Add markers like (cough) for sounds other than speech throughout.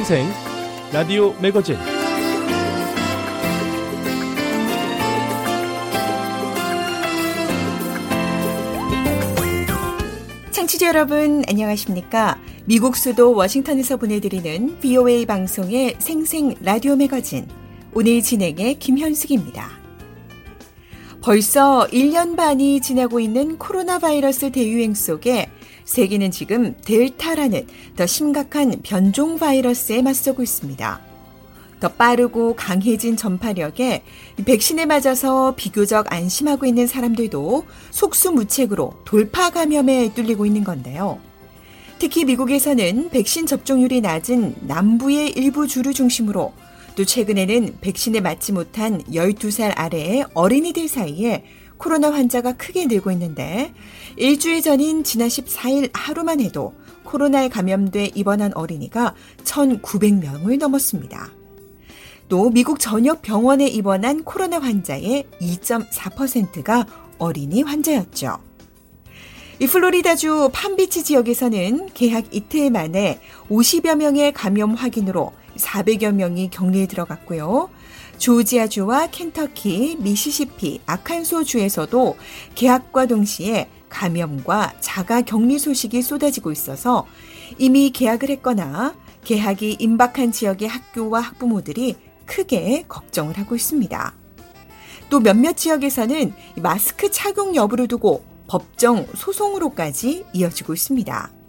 생생 라디오 매거진 청취자 여러분 안녕하십니까? 미국 수도 워싱턴에서 보내드리는 BOA 방송의 생생 라디오 매거진 오늘 진행의 김현숙입니다. 벌써 1년 반이 지나고 있는 코로나 바이러스 대유행 속에 세계는 지금 델타라는 더 심각한 변종 바이러스에 맞서고 있습니다. 더 빠르고 강해진 전파력에 백신에 맞아서 비교적 안심하고 있는 사람들도 속수무책으로 돌파 감염에 뚫리고 있는 건데요. 특히 미국에서는 백신 접종률이 낮은 남부의 일부 주를 중심으로 또 최근에는 백신에 맞지 못한 12살 아래의 어린이들 사이에 코로나 환자가 크게 늘고 있는데 일주일 전인 지난 14일 하루만 해도 코로나에 감염돼 입원한 어린이가 1,900명을 넘었습니다. 또 미국 전역 병원에 입원한 코로나 환자의 2.4%가 어린이 환자였죠. 이 플로리다주 팜비치 지역에서는 개학 이틀 만에 50여 명의 감염 확인으로 400여 명이 격리에 들어갔고요. 조지아주와 켄터키, 미시시피, 아칸소주에서도 개학과 동시에 감염과 자가 격리 소식이 쏟아지고 있어서 이미 개학을 했거나 개학이 임박한 지역의 학교와 학부모들이 크게 걱정을 하고 있습니다. 또 몇몇 지역에서는 마스크 착용 여부를 두고 법정 소송으로까지 이어지고 있습니다.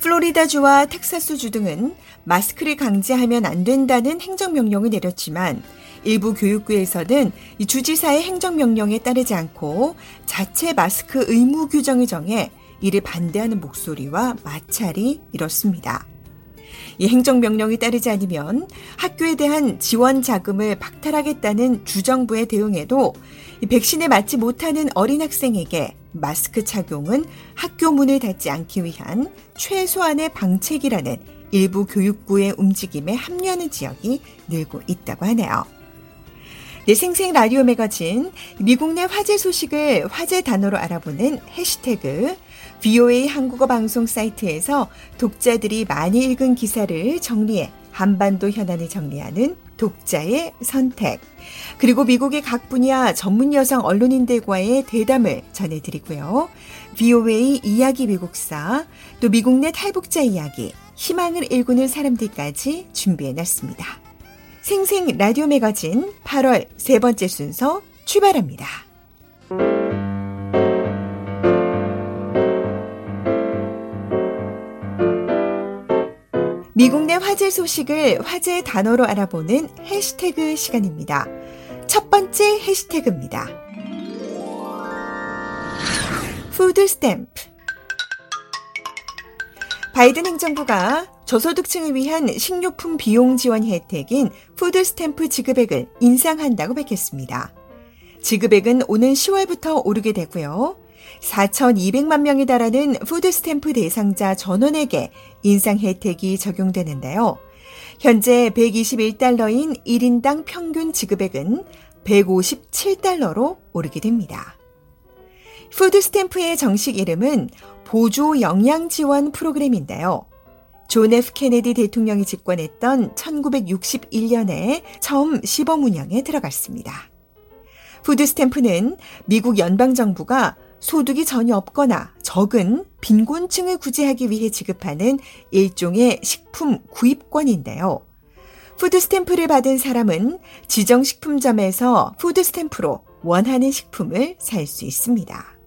플로리다주와 텍사스주 등은 마스크를 강제하면 안 된다는 행정명령을 내렸지만 일부 교육부에서는 주지사의 행정명령에 따르지 않고 자체 마스크 의무 규정을 정해 이를 반대하는 목소리와 마찰이 일었습니다. 이 행정명령이 따르지 않으면 학교에 대한 지원 자금을 박탈하겠다는 주정부의 대응에도 백신에 맞지 못하는 어린 학생에게 마스크 착용은 학교 문을 닫지 않기 위한 최소한의 방책이라는 일부 교육부의 움직임에 합류하는 지역이 늘고 있다고 하네요. 네, 생생 라디오 매거진 미국 내 화제 소식을 화제 단어로 알아보는 해시태그 VOA 한국어 방송 사이트에서 독자들이 많이 읽은 기사를 정리해 한반도 현안을 정리하는 독자의 선택. 그리고 미국의 각 분야 전문 여성 언론인들과의 대담을 전해드리고요. VOA 이야기 미국사, 또 미국 내 탈북자 이야기, 희망을 일구는 사람들까지 준비해놨습니다. 생생 라디오 매거진 8월 세 번째 순서 출발합니다. 미국 내 화제 소식을 화제 단어로 알아보는 해시태그 시간입니다. 첫 번째 해시태그입니다. 푸드 스탬프. 바이든 행정부가 저소득층을 위한 식료품 비용 지원 혜택인 푸드 스탬프 지급액을 인상한다고 밝혔습니다. 지급액은 오는 10월부터 오르게 되고요. 4,200만 명에 달하는 푸드 스탬프 대상자 전원에게 인상 혜택이 적용되는데요. 현재 121달러인 1인당 평균 지급액은 157달러로 오르게 됩니다. 푸드 스탬프의 정식 이름은 보조 영양 지원 프로그램인데요. 존 F 케네디 대통령이 집권했던 1961년에 처음 시범 운영에 들어갔습니다. 푸드 스탬프는 미국 연방정부가 소득이 전혀 없거나 적은 빈곤층을 구제하기 위해 지급하는 일종의 식품 구입권인데요. 푸드 스탬프를 받은 사람은 지정 식품점에서 푸드 스탬프로 원하는 식품을 살 수 있습니다.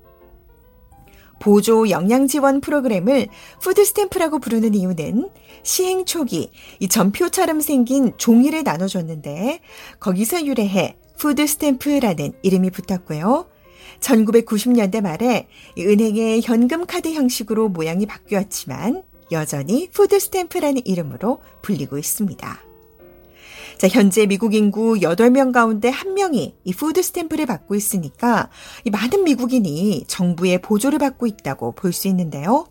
보조 영양 지원 프로그램을 푸드 스탬프라고 부르는 이유는 시행 초기 이 전표처럼 생긴 종이를 나눠줬는데 거기서 유래해 푸드 스탬프라는 이름이 붙었고요. 1990년대 말에 은행의 현금 카드 형식으로 모양이 바뀌었지만 여전히 푸드 스탬프라는 이름으로 불리고 있습니다. 자, 현재 미국 인구 8명 가운데 1명이 이 푸드 스탬프를 받고 있으니까 이 많은 미국인이 정부의 보조를 받고 있다고 볼 수 있는데요.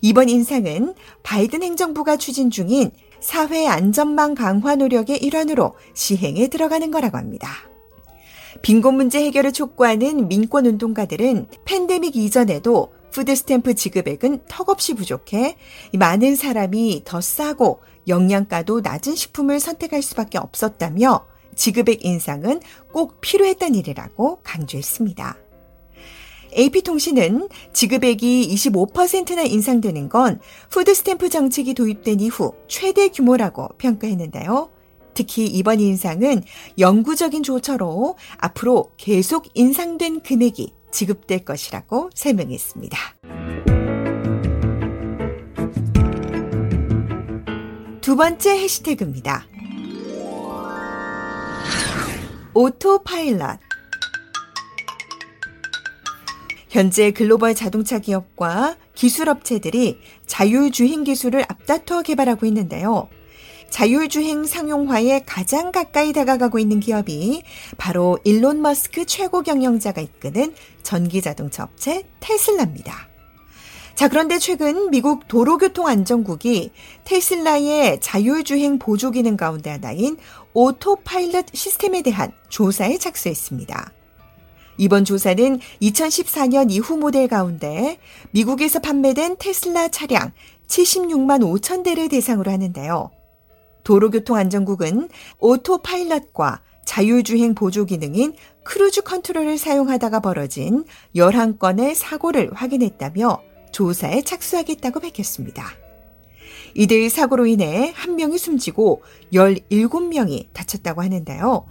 이번 인상은 바이든 행정부가 추진 중인 사회 안전망 강화 노력의 일환으로 시행에 들어가는 거라고 합니다. 빈곤 문제 해결을 촉구하는 민권 운동가들은 팬데믹 이전에도 푸드스탬프 지급액은 턱없이 부족해 많은 사람이 더 싸고 영양가도 낮은 식품을 선택할 수밖에 없었다며 지급액 인상은 꼭 필요했던 일이라고 강조했습니다. AP통신은 지급액이 25%나 인상되는 건 푸드스탬프 정책이 도입된 이후 최대 규모라고 평가했는데요. 특히 이번 인상은 영구적인 조처로 앞으로 계속 인상된 금액이 지급될 것이라고 설명했습니다. 두 번째 해시태그입니다. 오토파일럿. 현재 글로벌 자동차 기업과 기술업체들이 자율주행 기술을 앞다투어 개발하고 있는데요. 자율주행 상용화에 가장 가까이 다가가고 있는 기업이 바로 일론 머스크 최고 경영자가 이끄는 전기자동차 업체 테슬라입니다. 자, 그런데 최근 미국 도로교통안전국이 테슬라의 자율주행 보조 기능 가운데 하나인 오토파일럿 시스템에 대한 조사에 착수했습니다. 이번 조사는 2014년 이후 모델 가운데 미국에서 판매된 테슬라 차량 76만 5천 대를 대상으로 하는데요. 도로교통안전국은 오토파일럿과 자율주행 보조 기능인 크루즈 컨트롤을 사용하다가 벌어진 11건의 사고를 확인했다며 조사에 착수하겠다고 밝혔습니다. 이들 사고로 인해 한 명이 숨지고 17명이 다쳤다고 하는데요.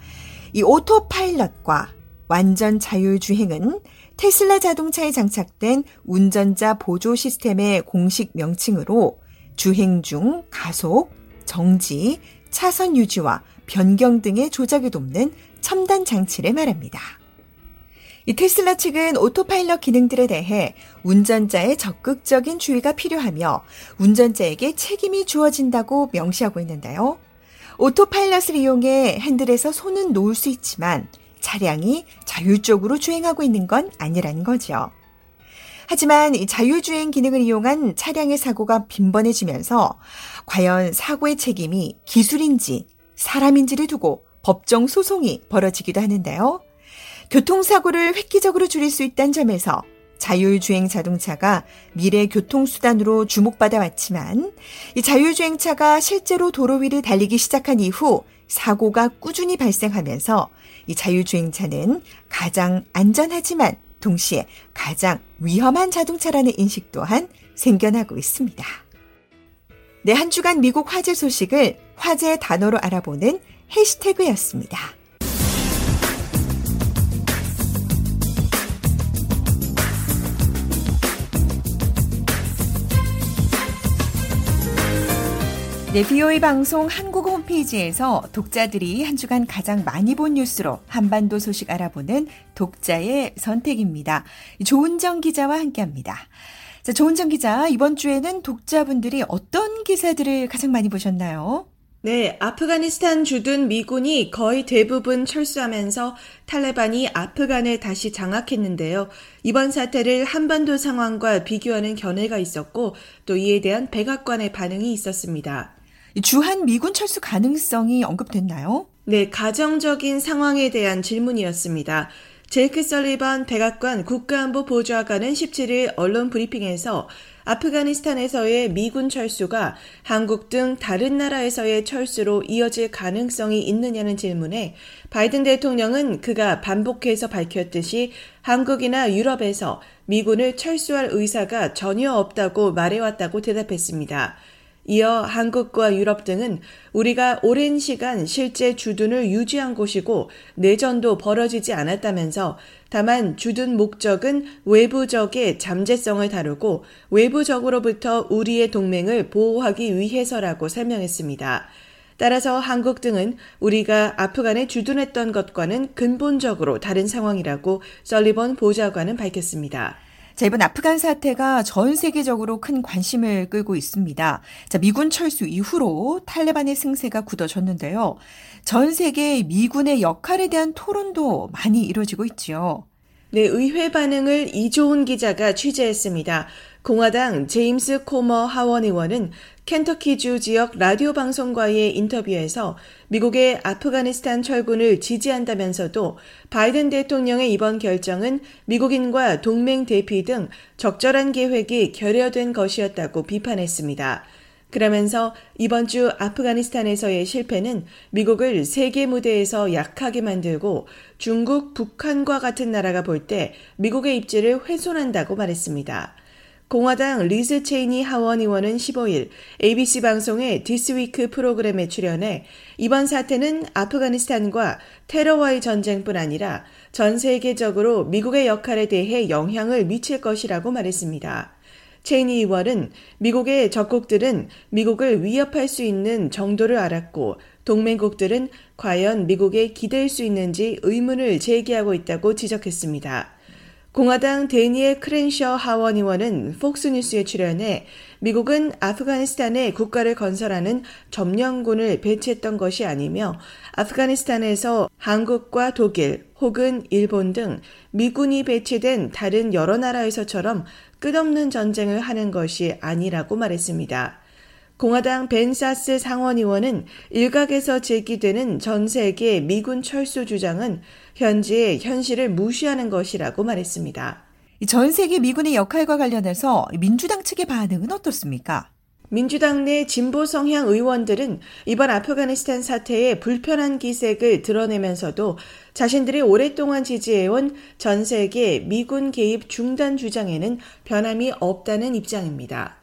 이 오토파일럿과 완전 자율주행은 테슬라 자동차에 장착된 운전자 보조 시스템의 공식 명칭으로 주행 중 가속, 정지, 차선 유지와 변경 등의 조작을 돕는 첨단 장치를 말합니다. 이 테슬라 측은 오토파일럿 기능들에 대해 운전자의 적극적인 주의가 필요하며 운전자에게 책임이 주어진다고 명시하고 있는데요. 오토파일럿을 이용해 핸들에서 손은 놓을 수 있지만 차량이 자율적으로 주행하고 있는 건 아니라는 거죠. 하지만 자율주행 기능을 이용한 차량의 사고가 빈번해지면서 과연 사고의 책임이 기술인지 사람인지를 두고 법정 소송이 벌어지기도 하는데요. 교통사고를 획기적으로 줄일 수 있다는 점에서 자율주행 자동차가 미래 교통수단으로 주목받아 왔지만 이 자율주행차가 실제로 도로 위를 달리기 시작한 이후 사고가 꾸준히 발생하면서 이 자율주행차는 가장 안전하지만 동시에 가장 위험한 자동차라는 인식 또한 생겨나고 있습니다. 네, 한 주간 미국 화재 소식을 화재 단어로 알아보는 해시태그였습니다. 네, BOE 방송 한국 홈페이지에서 독자들이 한 주간 가장 많이 본 뉴스로 한반도 소식 알아보는 독자의 선택입니다. 조은정 기자와 함께 합니다. 자, 조은정 기자, 이번 주에는 독자분들이 어떤 기사들을 가장 많이 보셨나요? 네, 아프가니스탄 주둔 미군이 거의 대부분 철수하면서 탈레반이 아프간을 다시 장악했는데요. 이번 사태를 한반도 상황과 비교하는 견해가 있었고 또 이에 대한 백악관의 반응이 있었습니다. 주한 미군 철수 가능성이 언급됐나요? 네, 가정적인 상황에 대한 질문이었습니다. 제이크 설리번 백악관 국가안보 보좌관은 17일 언론 브리핑에서 아프가니스탄에서의 미군 철수가 한국 등 다른 나라에서의 철수로 이어질 가능성이 있느냐는 질문에 바이든 대통령은 그가 반복해서 밝혔듯이 한국이나 유럽에서 미군을 철수할 의사가 전혀 없다고 말해왔다고 대답했습니다. 이어 한국과 유럽 등은 우리가 오랜 시간 실제 주둔을 유지한 곳이고 내전도 벌어지지 않았다면서 다만 주둔 목적은 외부적의 잠재성을 다루고 외부적으로부터 우리의 동맹을 보호하기 위해서라고 설명했습니다. 따라서 한국 등은 우리가 아프간에 주둔했던 것과는 근본적으로 다른 상황이라고 설리번 보좌관은 밝혔습니다. 자, 이번 아프간 사태가 전 세계적으로 큰 관심을 끌고 있습니다. 자, 미군 철수 이후로 탈레반의 승세가 굳어졌는데요. 전 세계 미군의 역할에 대한 토론도 많이 이루어지고 있지요. 네, 의회 반응을 이조훈 기자가 취재했습니다. 공화당 제임스 코머 하원 의원은 켄터키주 지역 라디오 방송과의 인터뷰에서 미국의 아프가니스탄 철군을 지지한다면서도 바이든 대통령의 이번 결정은 미국인과 동맹 대피 등 적절한 계획이 결여된 것이었다고 비판했습니다. 그러면서 이번 주 아프가니스탄에서의 실패는 미국을 세계 무대에서 약하게 만들고 중국, 북한과 같은 나라가 볼 때 미국의 입지를 훼손한다고 말했습니다. 공화당 리즈 체이니 하원 의원은 15일 ABC 방송의 This Week 프로그램에 출연해 이번 사태는 아프가니스탄과 테러와의 전쟁뿐 아니라 전 세계적으로 미국의 역할에 대해 영향을 미칠 것이라고 말했습니다. 체이니 의원은 미국의 적국들은 미국을 위협할 수 있는 정도를 알았고 동맹국들은 과연 미국에 기댈 수 있는지 의문을 제기하고 있다고 지적했습니다. 공화당 데니엘 크렌셔 하원 의원은 폭스뉴스에 출연해 미국은 아프가니스탄에 국가를 건설하는 점령군을 배치했던 것이 아니며 아프가니스탄에서 한국과 독일 혹은 일본 등 미군이 배치된 다른 여러 나라에서처럼 끝없는 전쟁을 하는 것이 아니라고 말했습니다. 공화당 벤사스 상원 의원은 일각에서 제기되는 전 세계 미군 철수 주장은 현지의 현실을 무시하는 것이라고 말했습니다. 전 세계 미군의 역할과 관련해서 민주당 측의 반응은 어떻습니까? 민주당 내 진보 성향 의원들은 이번 아프가니스탄 사태에 불편한 기색을 드러내면서도 자신들이 오랫동안 지지해온 전 세계 미군 개입 중단 주장에는 변함이 없다는 입장입니다.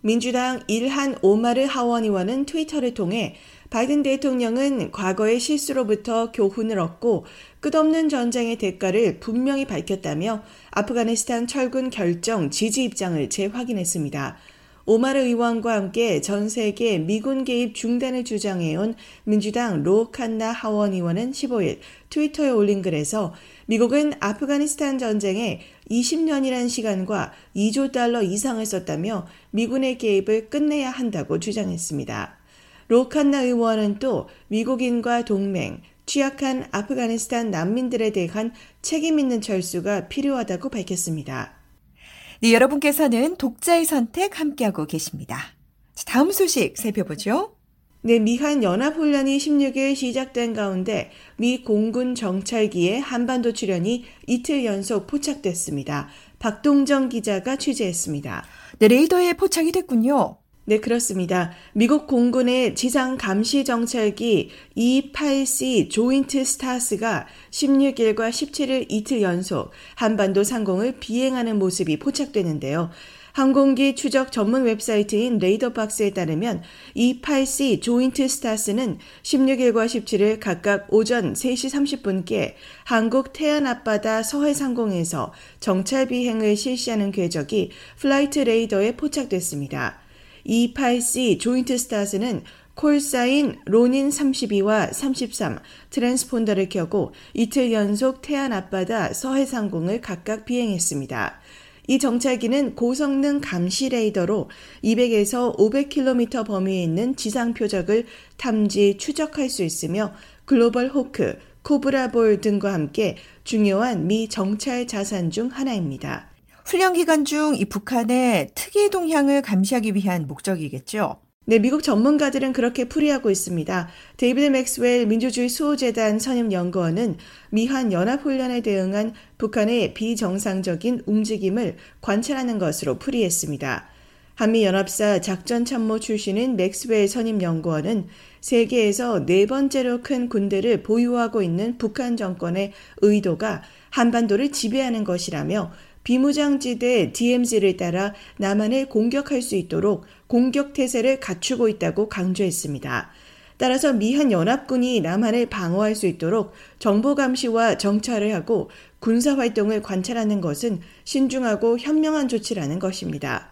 민주당 일한 오마르 하원 의원은 트위터를 통해 바이든 대통령은 과거의 실수로부터 교훈을 얻고 끝없는 전쟁의 대가를 분명히 밝혔다며 아프가니스탄 철군 결정 지지 입장을 재확인했습니다. 오마르 의원과 함께 전 세계 미군 개입 중단을 주장해온 민주당 로칸나 하원 의원은 15일 트위터에 올린 글에서 미국은 아프가니스탄 전쟁에 20년이란 시간과 2조 달러 이상을 썼다며 미군의 개입을 끝내야 한다고 주장했습니다. 로칸나 의원은 또 미국인과 동맹, 취약한 아프가니스탄 난민들에 대한 책임 있는 철수가 필요하다고 밝혔습니다. 네, 여러분께서는 독자의 선택 함께하고 계십니다. 다음 소식 살펴보죠. 네, 미한 연합훈련이 16일 시작된 가운데 미 공군 정찰기의 한반도 출연이 이틀 연속 포착됐습니다. 박동정 기자가 취재했습니다. 네, 레이더에 포착이 됐군요. 네, 그렇습니다. 미국 공군의 지상 감시 정찰기 E8C 조인트 스타스가 16일과 17일 이틀 연속 한반도 상공을 비행하는 모습이 포착되는데요. 항공기 추적 전문 웹사이트인 RadarBox에 따르면 E-8C Joint STARS는 16일과 17일 각각 오전 3시 30분께 한국 태안 앞바다 서해 상공에서 정찰 비행을 실시하는 궤적이 flight 레이더에 포착됐습니다. E-8C Joint STARS는 call sign Ronin 32와 33 트랜스폰더를 켜고 이틀 연속 태안 앞바다 서해 상공을 각각 비행했습니다. 이 정찰기는 고성능 감시 레이더로 200에서 500km 범위에 있는 지상 표적을 탐지 추적할 수 있으며 Global Hawk, Cobra Ball 등과 함께 중요한 미 정찰 자산 중 하나입니다. 훈련 기간 중 이 북한의 특이 동향을 감시하기 위한 목적이겠죠. 네, 미국 전문가들은 그렇게 풀이하고 있습니다. 데이비드 맥스웰 민주주의 수호재단 선임연구원은 미한 연합훈련에 대응한 북한의 비정상적인 움직임을 관찰하는 것으로 풀이했습니다. 한미연합사 작전참모 출신인 맥스웰 선임연구원은 세계에서 네 번째로 큰 군대를 보유하고 있는 북한 정권의 의도가 한반도를 지배하는 것이라며 비무장지대 DMZ를 따라 남한을 공격할 수 있도록 공격 태세를 갖추고 있다고 강조했습니다. 따라서 미한 연합군이 남한을 방어할 수 있도록 정보 감시와 정찰을 하고 군사 활동을 관찰하는 것은 신중하고 현명한 조치라는 것입니다.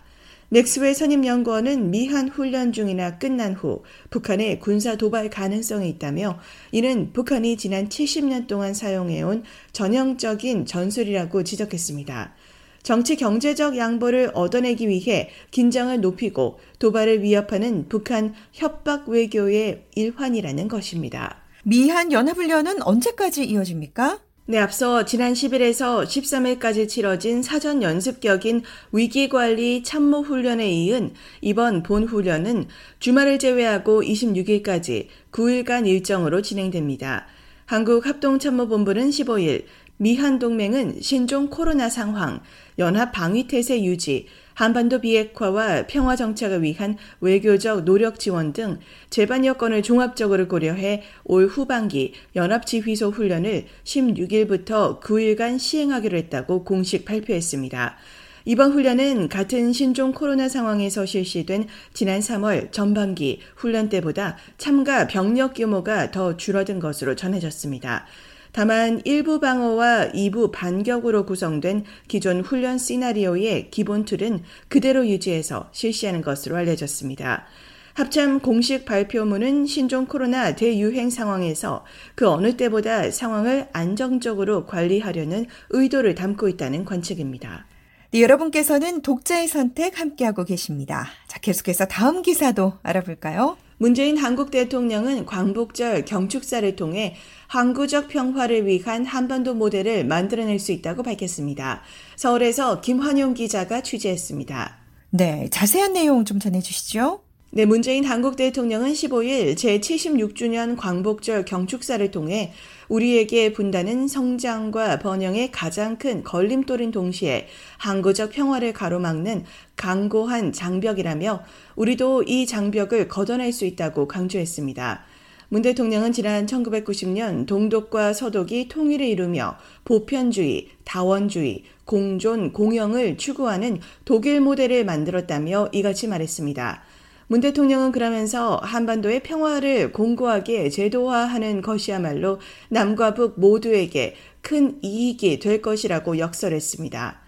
맥스웰 선임연구원은 미한 훈련 중이나 끝난 후 북한의 군사 도발 가능성이 있다며 이는 북한이 지난 70년 동안 사용해온 전형적인 전술이라고 지적했습니다. 정치 경제적 양보를 얻어내기 위해 긴장을 높이고 도발을 위협하는 북한 협박 외교의 일환이라는 것입니다. 미한 연합훈련은 언제까지 이어집니까? 네, 앞서 지난 10일에서 13일까지 치러진 사전 연습격인 위기관리 참모 훈련에 이은 이번 본 훈련은 주말을 제외하고 26일까지 9일간 일정으로 진행됩니다. 한국합동참모본부는 15일 미한 동맹은 신종 코로나 상황, 연합 방위 태세 유지, 한반도 비핵화와 평화 정착을 위한 외교적 노력 지원 등 재반 여건을 종합적으로 고려해 올 후반기 연합 지휘소 훈련을 16일부터 9일간 시행하기로 했다고 공식 발표했습니다. 이번 훈련은 같은 신종 코로나 상황에서 실시된 지난 3월 전반기 훈련 때보다 참가 병력 규모가 더 줄어든 것으로 전해졌습니다. 다만 일부 방어와 2부 반격으로 구성된 기존 훈련 시나리오의 기본 틀은 그대로 유지해서 실시하는 것으로 알려졌습니다. 합참 공식 발표문은 신종 코로나 대유행 상황에서 그 어느 때보다 상황을 안정적으로 관리하려는 의도를 담고 있다는 관측입니다. 네, 여러분께서는 독자의 선택 함께하고 계십니다. 자, 계속해서 다음 기사도 알아볼까요? 문재인 한국 대통령은 광복절 경축사를 통해 항구적 평화를 위한 한반도 모델을 만들어낼 수 있다고 밝혔습니다. 서울에서 김환용 기자가 취재했습니다. 네, 자세한 내용 좀 전해주시죠. 네, 문재인 한국 대통령은 15일 제76주년 광복절 경축사를 통해 우리에게 분다는 성장과 번영의 가장 큰 걸림돌인 동시에 항구적 평화를 가로막는 강고한 장벽이라며 우리도 이 장벽을 걷어낼 수 있다고 강조했습니다. 문 대통령은 지난 1990년 동독과 서독이 통일을 이루며 보편주의, 다원주의, 공존, 공영을 추구하는 독일 모델을 만들었다며 이같이 말했습니다. 문 대통령은 그러면서 한반도의 평화를 공고하게 제도화하는 것이야말로 남과 북 모두에게 큰 이익이 될 것이라고 역설했습니다.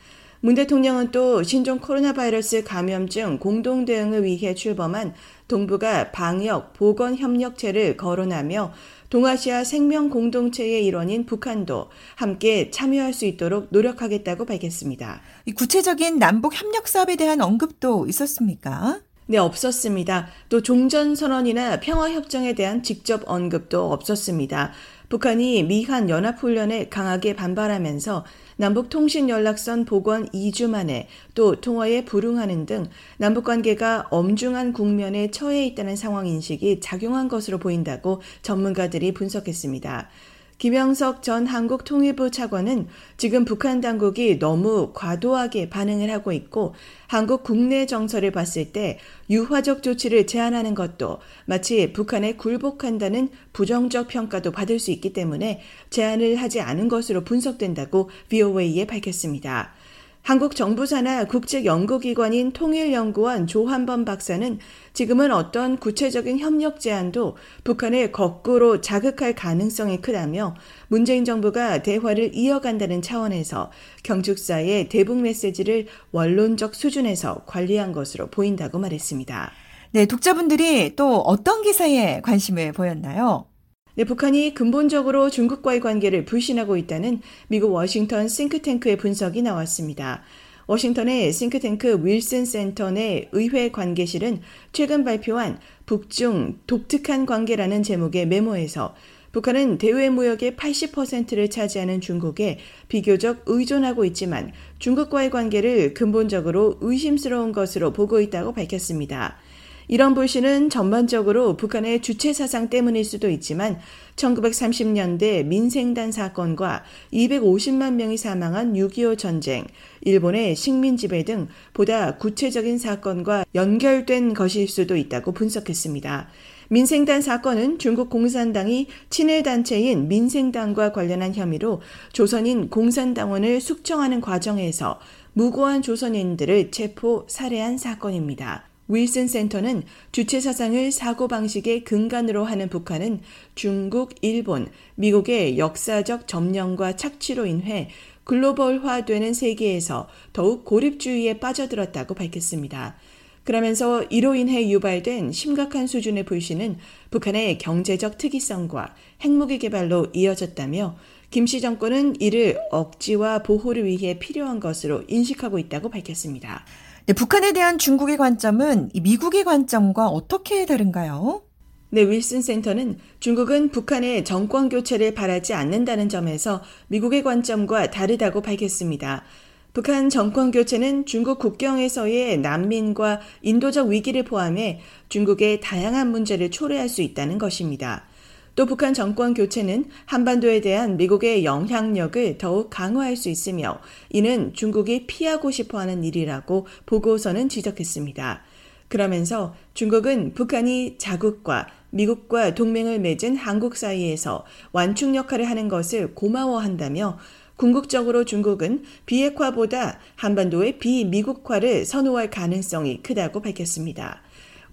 문 대통령은 또 신종 코로나 바이러스 감염증 공동 대응을 위해 출범한 동북아 방역 보건 협력체를 거론하며 동아시아 생명 공동체의 일원인 북한도 함께 참여할 수 있도록 노력하겠다고 밝혔습니다. 구체적인 남북 협력 사업에 대한 언급도 있었습니까? 네, 없었습니다. 또 종전선언이나 평화협정에 대한 직접 언급도 없었습니다. 북한이 미한 연합훈련에 강하게 반발하면서 남북통신연락선 복원 2주 만에 또 통화에 불응하는 등 남북관계가 엄중한 국면에 처해 있다는 상황 인식이 작용한 것으로 보인다고 전문가들이 분석했습니다. 김영석 전 한국통일부 차관은 지금 북한 당국이 너무 과도하게 반응을 하고 있고 한국 국내 정서를 봤을 때 유화적 조치를 제한하는 것도 마치 북한에 굴복한다는 부정적 평가도 받을 수 있기 때문에 제한을 하지 않은 것으로 분석된다고 VOA에 밝혔습니다. 한국 정부사나 국제연구기관인 통일연구원 조한범 박사는 지금은 어떤 구체적인 협력 제안도 북한을 거꾸로 자극할 가능성이 크다며 문재인 정부가 대화를 이어간다는 차원에서 경축사의 대북 메시지를 원론적 수준에서 관리한 것으로 보인다고 말했습니다. 네, 독자분들이 또 어떤 기사에 관심을 보였나요? 네, 북한이 근본적으로 중국과의 관계를 불신하고 있다는 미국 워싱턴 싱크탱크의 분석이 나왔습니다. 워싱턴의 싱크탱크 윌슨 센터 내 의회 관계실은 최근 발표한 북중 독특한 관계라는 제목의 메모에서 북한은 대외 무역의 80%를 차지하는 중국에 비교적 의존하고 있지만 중국과의 관계를 근본적으로 의심스러운 것으로 보고 있다고 밝혔습니다. 이런 불신은 전반적으로 북한의 주체 사상 때문일 수도 있지만 1930년대 민생단 사건과 250만 명이 사망한 6.25 전쟁, 일본의 식민 지배 등 보다 구체적인 사건과 연결된 것일 수도 있다고 분석했습니다. 민생단 사건은 중국 공산당이 친일 단체인 민생당과 관련한 혐의로 조선인 공산당원을 숙청하는 과정에서 무고한 조선인들을 체포 살해한 사건입니다. 윌슨 센터는 주체 사상을 사고방식의 근간으로 하는 북한은 중국, 일본, 미국의 역사적 점령과 착취로 인해 글로벌화되는 세계에서 더욱 고립주의에 빠져들었다고 밝혔습니다. 그러면서 이로 인해 유발된 심각한 수준의 불신은 북한의 경제적 특이성과 핵무기 개발로 이어졌다며 김씨 정권은 이를 억지와 보호를 위해 필요한 것으로 인식하고 있다고 밝혔습니다. 네, 북한에 대한 중국의 관점은 미국의 관점과 어떻게 다른가요? 네, 윌슨 센터는 중국은 북한의 정권 교체를 바라지 않는다는 점에서 미국의 관점과 다르다고 밝혔습니다. 북한 정권 교체는 중국 국경에서의 난민과 인도적 위기를 포함해 중국의 다양한 문제를 초래할 수 있다는 것입니다. 또 북한 정권 교체는 한반도에 대한 미국의 영향력을 더욱 강화할 수 있으며 이는 중국이 피하고 싶어 하는 일이라고 보고서는 지적했습니다. 그러면서 중국은 북한이 자국과 미국과 동맹을 맺은 한국 사이에서 완충 역할을 하는 것을 고마워한다며 궁극적으로 중국은 비핵화보다 한반도의 비미국화를 선호할 가능성이 크다고 밝혔습니다.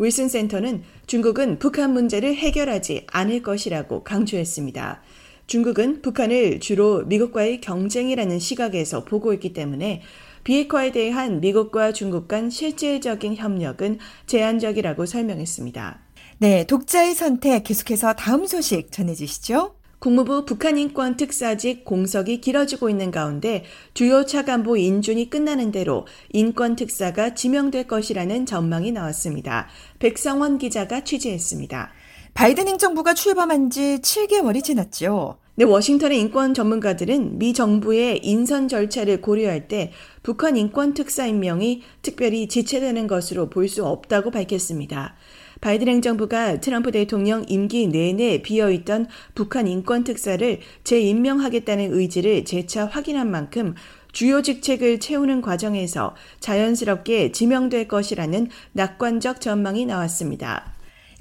윌슨 센터는 중국은 북한 문제를 해결하지 않을 것이라고 강조했습니다. 중국은 북한을 주로 미국과의 경쟁이라는 시각에서 보고 있기 때문에 비핵화에 대한 미국과 중국 간 실질적인 협력은 제한적이라고 설명했습니다. 네, 독자의 선택 계속해서 다음 소식 전해주시죠. 국무부 북한인권 특사직 공석이 길어지고 있는 가운데 주요 차관보 인준이 끝나는 대로 인권 특사가 지명될 것이라는 전망이 나왔습니다. 백성원 기자가 취재했습니다. 바이든 행정부가 출범한 지 7개월이 지났죠. 네, 워싱턴의 인권 전문가들은 미 정부의 인선 절차를 고려할 때 북한 인권 특사 임명이 특별히 지체되는 것으로 볼 수 없다고 밝혔습니다. 바이든 행정부가 트럼프 대통령 임기 내내 비어있던 북한 인권 특사를 재임명하겠다는 의지를 재차 확인한 만큼 주요 직책을 채우는 과정에서 자연스럽게 지명될 것이라는 낙관적 전망이 나왔습니다.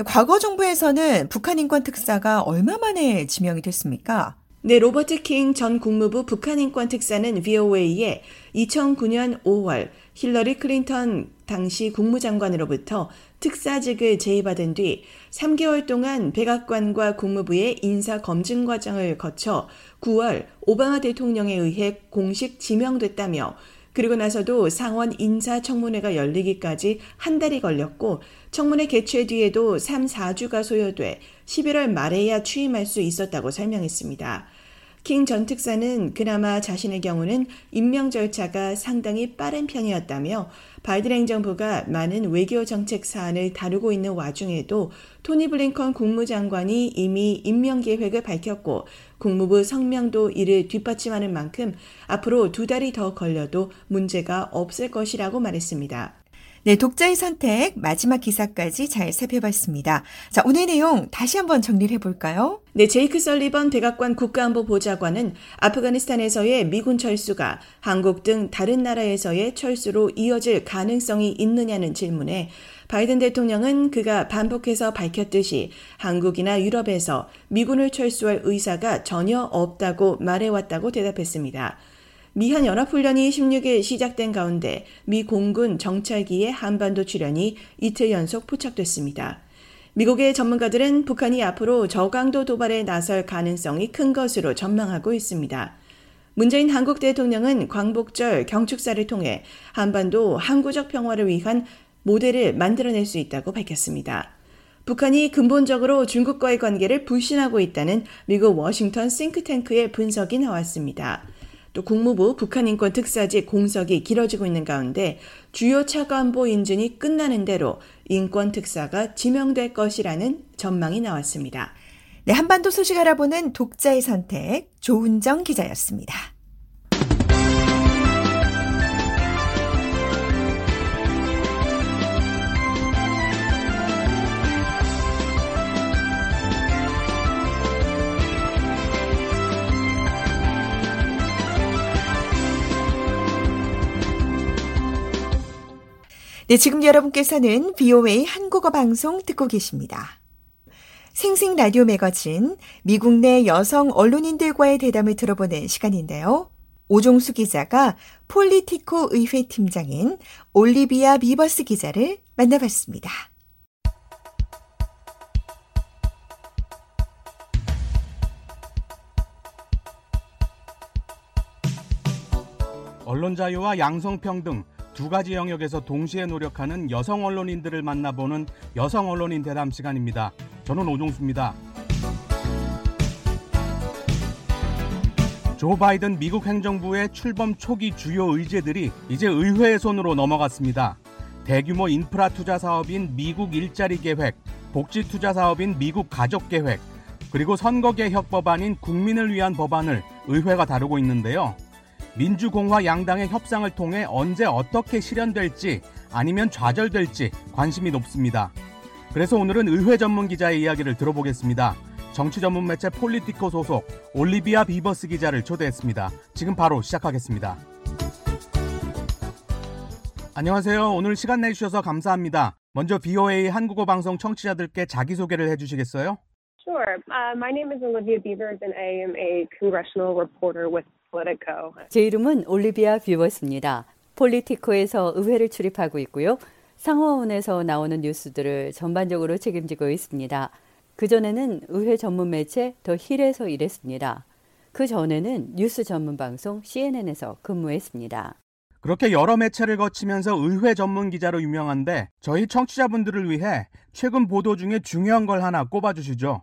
과거 정부에서는 북한 인권 특사가 얼마 만에 지명이 됐습니까? 네, 로버트 킹 전 국무부 북한 인권 특사는 VOA에 2009년 5월 힐러리 클린턴 당시 국무장관으로부터 특사직을 제의받은 뒤 3개월 동안 백악관과 국무부의 인사 검증 과정을 거쳐 9월 오바마 대통령에 의해 공식 지명됐다며 그리고 나서도 상원 인사청문회가 열리기까지 한 달이 걸렸고 청문회 개최 뒤에도 3, 4주가 소요돼 11월 말에야 취임할 수 있었다고 설명했습니다. 킹 전 특사는 그나마 자신의 경우는 임명 절차가 상당히 빠른 편이었다며 바이든 행정부가 많은 외교 정책 사안을 다루고 있는 와중에도 토니 블링컨 국무장관이 이미 임명 계획을 밝혔고 국무부 성명도 이를 뒷받침하는 만큼 앞으로 두 달이 더 걸려도 문제가 없을 것이라고 말했습니다. 네, 독자의 선택 마지막 기사까지 잘 살펴봤습니다. 자, 오늘 내용 다시 한번 정리를 해볼까요? 네, 제이크 설리번 백악관 국가안보 보좌관은 아프가니스탄에서의 미군 철수가 한국 등 다른 나라에서의 철수로 이어질 가능성이 있느냐는 질문에 바이든 대통령은 그가 반복해서 밝혔듯이 한국이나 유럽에서 미군을 철수할 의사가 전혀 없다고 말해왔다고 대답했습니다. 미한 연합훈련이 16일 시작된 가운데 미 공군 정찰기의 한반도 출연이 이틀 연속 포착됐습니다. 미국의 전문가들은 북한이 앞으로 저강도 도발에 나설 가능성이 큰 것으로 전망하고 있습니다. 문재인 한국 대통령은 광복절 경축사를 통해 한반도 항구적 평화를 위한 모델을 만들어낼 수 있다고 밝혔습니다. 북한이 근본적으로 중국과의 관계를 불신하고 있다는 미국 워싱턴 싱크탱크의 분석이 나왔습니다. 또 국무부 북한인권 특사지 공석이 길어지고 있는 가운데 주요 차관보 인준이 끝나는 대로 인권 특사가 지명될 것이라는 전망이 나왔습니다. 네, 한반도 소식 알아보는 독자의 선택 조은정 기자였습니다. 네, 지금 여러분께서는 VOA 한국어 방송 듣고 계십니다. 생생 라디오 매거진 미국 내 여성 언론인들과의 대담을 들어보는 시간인데요. 오종수 기자가 Politico 의회 팀장인 올리비아 비버스 기자를 만나봤습니다. 언론 자유와 양성평등 두 가지 영역에서 동시에 노력하는 여성 언론인들을 만나보는 여성 언론인 대담 시간입니다. 저는 오종수입니다. 조 바이든 미국 행정부의 출범 초기 주요 의제들이 이제 의회의 손으로 넘어갔습니다. 대규모 인프라 투자 사업인 미국 일자리 계획, 복지 투자 사업인 미국 가족 계획, 그리고 선거 개혁 법안인 국민을 위한 법안을 의회가 다루고 있는데요. 민주공화 양당의 협상을 통해 언제 어떻게 실현될지 아니면 좌절될지 관심이 높습니다. 그래서 오늘은 의회 전문 기자의 이야기를 들어보겠습니다. 정치 전문 매체 Politico 소속 올리비아 비버스 기자를 초대했습니다. 지금 바로 시작하겠습니다. 안녕하세요. 오늘 시간 내주셔서 감사합니다. 먼저 VOA 한국어 방송 청취자들께 자기소개를 해주시겠어요? Sure. Uh, my name is Olivia Beavers, and I am a congressional reporter with Politico. 제 이름은 올리비아 비버스입니다. 폴리티코에서 의회를 출입하고 있고요. 상하원에서 나오는 뉴스들을 전반적으로 책임지고 있습니다. 그전에는 의회 전문 매체 더 힐에서 일했습니다. 그 전에는 뉴스 전문 방송 CNN에서 근무했습니다. 그렇게 여러 매체를 거치면서 의회 전문 기자로 유명한데 저희 청취자분들을 위해 최근 보도 중에 중요한 걸 하나 꼽아주시죠.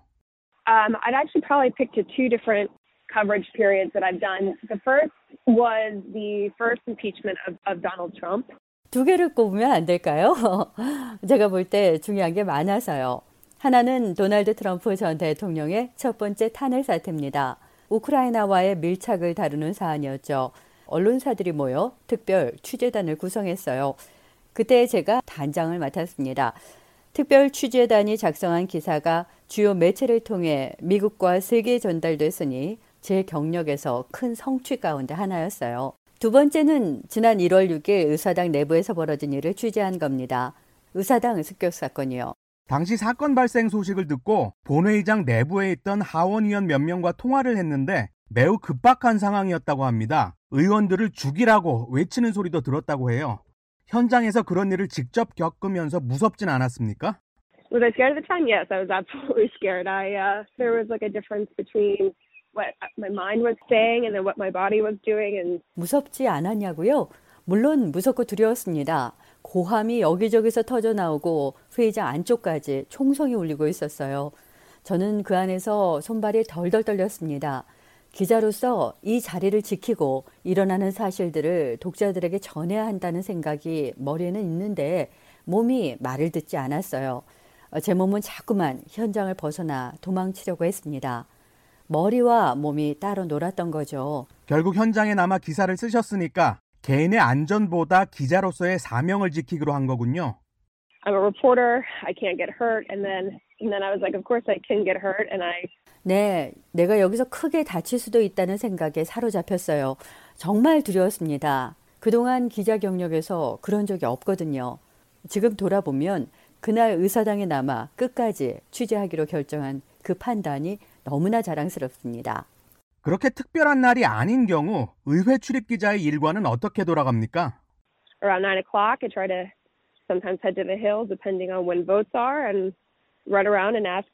Um, I'd actually probably pick to two different coverage periods that I've done. The first was the first impeachment of, of Donald Trump. 두 개를 꼽으면 안 될까요? (laughs) 제가 볼 때 중요한 게 많아서요. 하나는 도널드 트럼프 전 대통령의 첫 번째 탄핵 사태입니다. 우크라이나와의 밀착을 다루는 사안이었죠. 언론사들이 모여 특별 취재단을 구성했어요. 그때 제가 단장을 맡았습니다. 특별 취재단이 작성한 기사가 주요 매체를 통해 미국과 세계에 전달됐으니 제 경력에서 큰 성취 가운데 하나였어요. 두 번째는 지난 1월 6일 의사당 내부에서 벌어진 일을 취재한 겁니다. 의사당 습격 사건이요. 당시 사건 발생 소식을 듣고 본회의장 내부에 있던 하원 의원 몇 명과 통화를 했는데 매우 급박한 상황이었다고 합니다. 의원들을 죽이라고 외치는 소리도 들었다고 해요. 현장에서 그런 일을 직접 겪으면서 무섭진 않았습니까? Was I scared at the time? Yes, I was absolutely scared. I uh, there was like a difference between what my mind was saying and then what my body was doing, and 무섭지 않았냐고요? 물론 무섭고 두려웠습니다. 고함이 여기저기서 터져 나오고 회의장 안쪽까지 총성이 울리고 있었어요. 저는 그 안에서 손발이 덜덜 떨렸습니다. 기자로서 이 자리를 지키고 일어나는 사실들을 독자들에게 전해야 한다는 생각이 머리에는 있는데 몸이 말을 듣지 않았어요. 제 몸은 자꾸만 현장을 벗어나 도망치려고 했습니다. 머리와 몸이 따로 놀았던 거죠. 결국 현장에 남아 기사를 쓰셨으니까 개인의 안전보다 기자로서의 사명을 지키기로 한 거군요. I'm a reporter. I can't get hurt, and then and then I was like, of course I can get hurt, and I 네, 내가 여기서 크게 다칠 수도 있다는 생각에 사로잡혔어요. 정말 두려웠습니다. 그동안 기자 경력에서 그런 적이 없거든요. 지금 돌아보면 그날 의사당에 남아 끝까지 취재하기로 결정한 그 판단이 너무나 자랑스럽습니다. 그렇게 특별한 날이 아닌 경우 의회 출입 기자의 일과는 어떻게 돌아갑니까? around nine o'clock. I try to sometimes head to the hill depending on when votes are, and run around and ask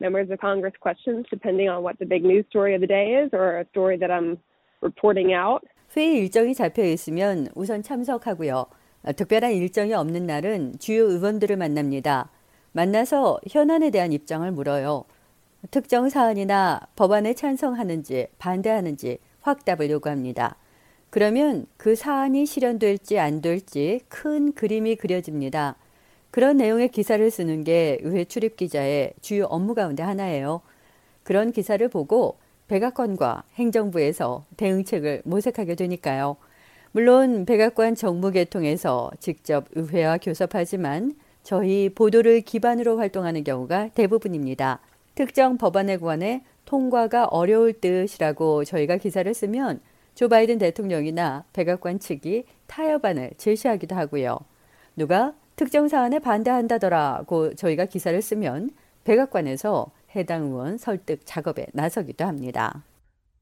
members of Congress questions depending on what the big news story of the day is or a story that I'm reporting out. 회의 일정이 잡혀 있으면 우선 참석하고요. 어, 특별한 일정이 없는 날은 주요 의원들을 만납니다. 만나서 현안에 대한 입장을 물어요. 특정 사안이나 법안에 찬성하는지 반대하는지 확답을 요구합니다. 그러면 그 사안이 실현될지 안 될지 큰 그림이 그려집니다. 그런 내용의 기사를 쓰는 게 의회 출입 기자의 주요 업무 가운데 하나예요. 그런 기사를 보고 백악관과 행정부에서 대응책을 모색하게 되니까요. 물론 백악관 정부 계통에서 직접 의회와 교섭하지만 저희 보도를 기반으로 활동하는 경우가 대부분입니다. 특정 법안에 관해 통과가 어려울 듯이라고 저희가 기사를 쓰면 조 바이든 대통령이나 백악관 측이 타협안을 제시하기도 하고요. 누가 특정 사안에 반대한다더라고 저희가 기사를 쓰면 백악관에서 해당 의원 설득 작업에 나서기도 합니다.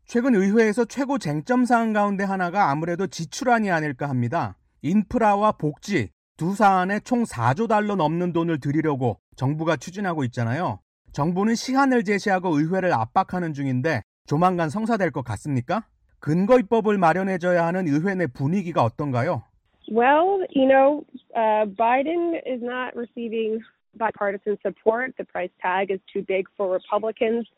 최근 의회에서 최고 쟁점 사안 가운데 하나가 아무래도 지출안이 아닐까 합니다. 인프라와 복지 두 사안에 총 4조 달러 넘는 돈을 들이려고 정부가 추진하고 있잖아요. 정부는 시한을 제시하고 의회를 압박하는 중인데 조만간 성사될 것 같습니까? 근거 입법을 마련해줘야 하는 의회 내 분위기가 어떤가요? Well, you know, uh, Biden is not receiving bipartisan support. The price tag is too big for Republicans.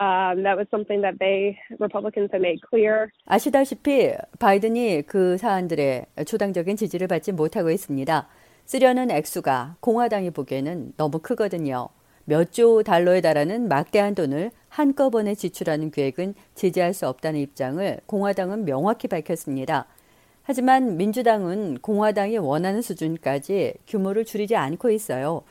Um, that was something that they Republicans have made clear. 아시다시피 바이든이 그 사안들의 초당적인 지지를 받지 못하고 있습니다. 쓰려는 액수가 공화당이 보기에는 너무 크거든요. 몇 조 달러에 달하는 막대한 돈을 한꺼번에 지출하는 계획은 지지할 수 없다는 입장을 공화당은 명확히 밝혔습니다. 하지만 민주당은 공화당이 원하는 수준까지 규모를 줄이지 않고 있어요.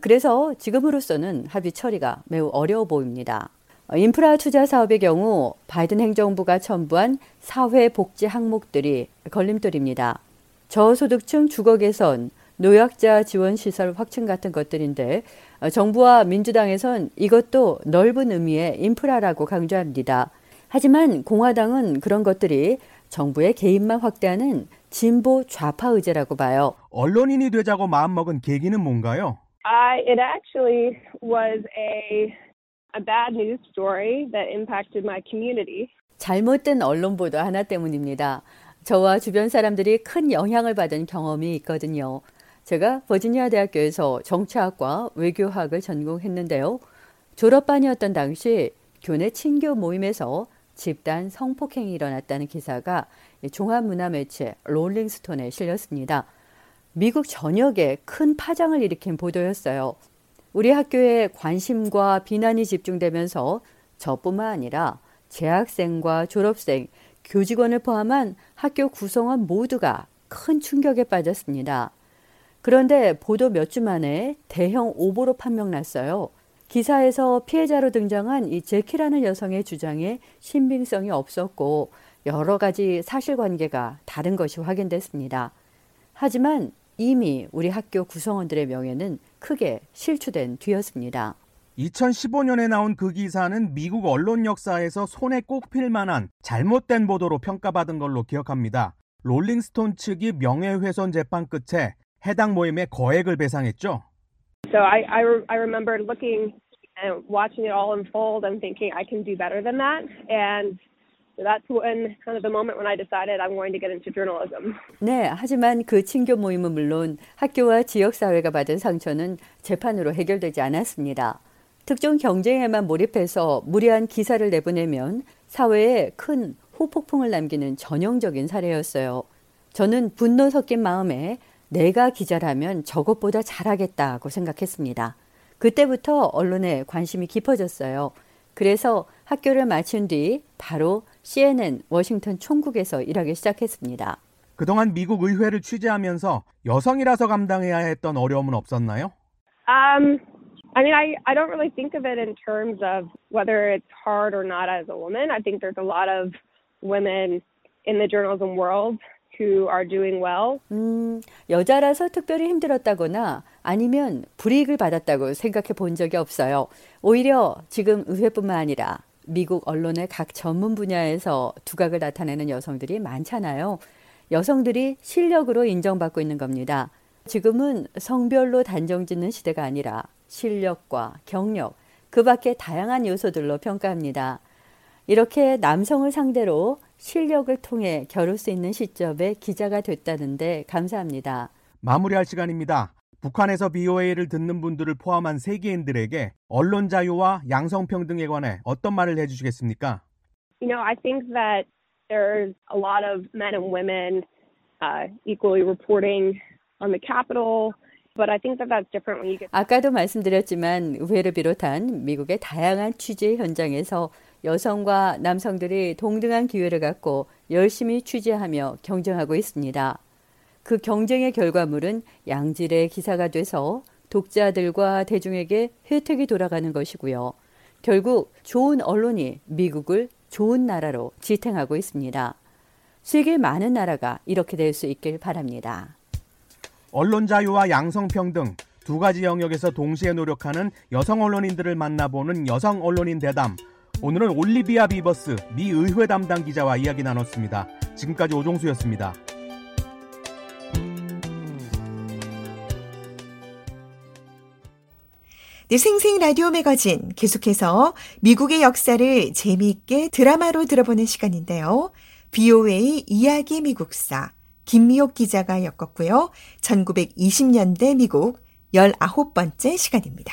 그래서 지금으로서는 합의 처리가 매우 어려워 보입니다. 인프라 투자 사업의 경우 바이든 행정부가 첨부한 사회 복지 항목들이 걸림돌입니다. 저소득층 주거 개선, 노약자 지원 시설 확충 같은 것들인데 정부와 민주당에선 이것도 넓은 의미의 인프라라고 강조합니다. 하지만 공화당은 그런 것들이 정부의 개입만 확대하는 진보 좌파 의제라고 봐요. 언론인이 되자고 마음먹은 계기는 뭔가요? I, it actually was a a bad news story that impacted my community. 잘못된 언론 보도 하나 때문입니다. 저와 주변 사람들이 큰 영향을 받은 경험이 있거든요. 제가 버지니아 대학교에서 정치학과 외교학을 전공했는데요. 졸업반이었던 당시 교내 친교 모임에서 집단 성폭행이 일어났다는 기사가 종합문화매체 롤링스톤에 실렸습니다. 미국 전역에 큰 파장을 일으킨 보도였어요. 우리 학교에 관심과 비난이 집중되면서 저뿐만 아니라 재학생과 졸업생, 교직원을 포함한 학교 구성원 모두가 큰 충격에 빠졌습니다. 그런데 보도 몇 주 만에 대형 오보로 판명났어요. 기사에서 피해자로 등장한 이 제키라는 여성의 주장에 신빙성이 없었고 여러 가지 사실관계가 다른 것이 확인됐습니다. 하지만 이미 우리 학교 구성원들의 명예는 크게 실추된 뒤였습니다. 2015년에 나온 그 기사는 미국 언론 역사에서 손에 꼽힐 만한 잘못된 보도로 평가받은 걸로 기억합니다. 롤링스톤 측이 명예훼손 재판 끝에 해당 모임에 거액을 배상했죠. So I, I, I remember looking and watching it all unfold and thinking I can do better than that. And that's when kind of the moment when I decided I'm going to get into journalism. 네, 하지만 그 친교 모임은 물론 학교와 지역 사회가 받은 상처는 재판으로 해결되지 않았습니다. 특정 경쟁에만 몰입해서 무리한 기사를 내보내면 사회에 큰 후폭풍을 남기는 전형적인 사례였어요. 저는 분노 섞인 마음에 내가 기자라면 저것보다 잘하겠다고 생각했습니다. 그때부터 언론에 관심이 깊어졌어요. 그래서 학교를 마친 뒤 바로 CNN 워싱턴 총국에서 일하기 시작했습니다. 그동안 미국 의회를 취재하면서 여성이라서 감당해야 했던 어려움은 없었나요? Um, I mean, I, I don't really think of it in terms of whether it's hard or not as a woman. I think there's a lot of women in the journalism world who are doing well. 음, 여자라서 특별히 힘들었다거나 아니면 불이익을 받았다고 생각해 본 적이 없어요. 오히려 지금 의회뿐만 아니라 미국 언론의 각 전문 분야에서 두각을 나타내는 여성들이 많잖아요. 여성들이 실력으로 인정받고 있는 겁니다. 지금은 성별로 단정 짓는 시대가 아니라 실력과 경력, 그 밖에 다양한 요소들로 평가합니다. 이렇게 남성을 상대로 실력을 통해 겨룰 수 있는 시점에 기자가 됐다는데 감사합니다. 마무리할 시간입니다. 북한에서 BOA를 듣는 분들을 포함한 세계인들에게 언론 자유와 양성평등에 관해 어떤 말을 해주시겠습니까? You know, I think that there's a lot of men and women uh, equally reporting on the Capitol. But I think that that's different when you get. 아까도 말씀드렸지만 의회를 비롯한 미국의 다양한 취재 현장에서 여성과 남성들이 동등한 기회를 갖고 열심히 취재하며 경쟁하고 있습니다. 그 경쟁의 결과물은 양질의 기사가 돼서 독자들과 대중에게 혜택이 돌아가는 것이고요. 결국 좋은 언론이 미국을 좋은 나라로 지탱하고 있습니다. 세계 많은 나라가 이렇게 될 수 있길 바랍니다. 언론 자유와 양성평등 두 가지 영역에서 동시에 노력하는 여성 언론인들을 만나보는 여성 언론인 대담. 오늘은 올리비아 비버스 미 의회 담당 기자와 이야기 나눴습니다. 지금까지 오종수였습니다. 네, 생생 라디오 매거진 계속해서 미국의 역사를 재미있게 드라마로 들어보는 시간인데요. BOA 이야기 미국사 김미옥 기자가 엮었고요. 1920년대 미국 19번째 시간입니다.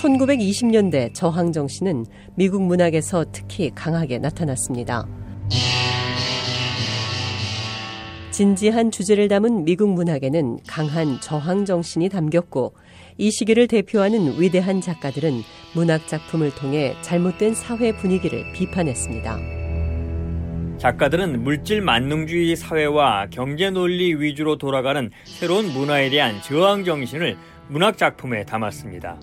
(1920년대) 저항 정신은 미국 문학에서 특히 강하게 나타났습니다. 진지한 주제를 담은 미국 문학에는 강한 저항 정신이 담겼고 이 시기를 대표하는 위대한 작가들은 문학 작품을 통해 잘못된 사회 분위기를 비판했습니다. 작가들은 물질 만능주의 사회와 경제 논리 위주로 돌아가는 새로운 문화에 대한 저항 정신을 문학 작품에 담았습니다.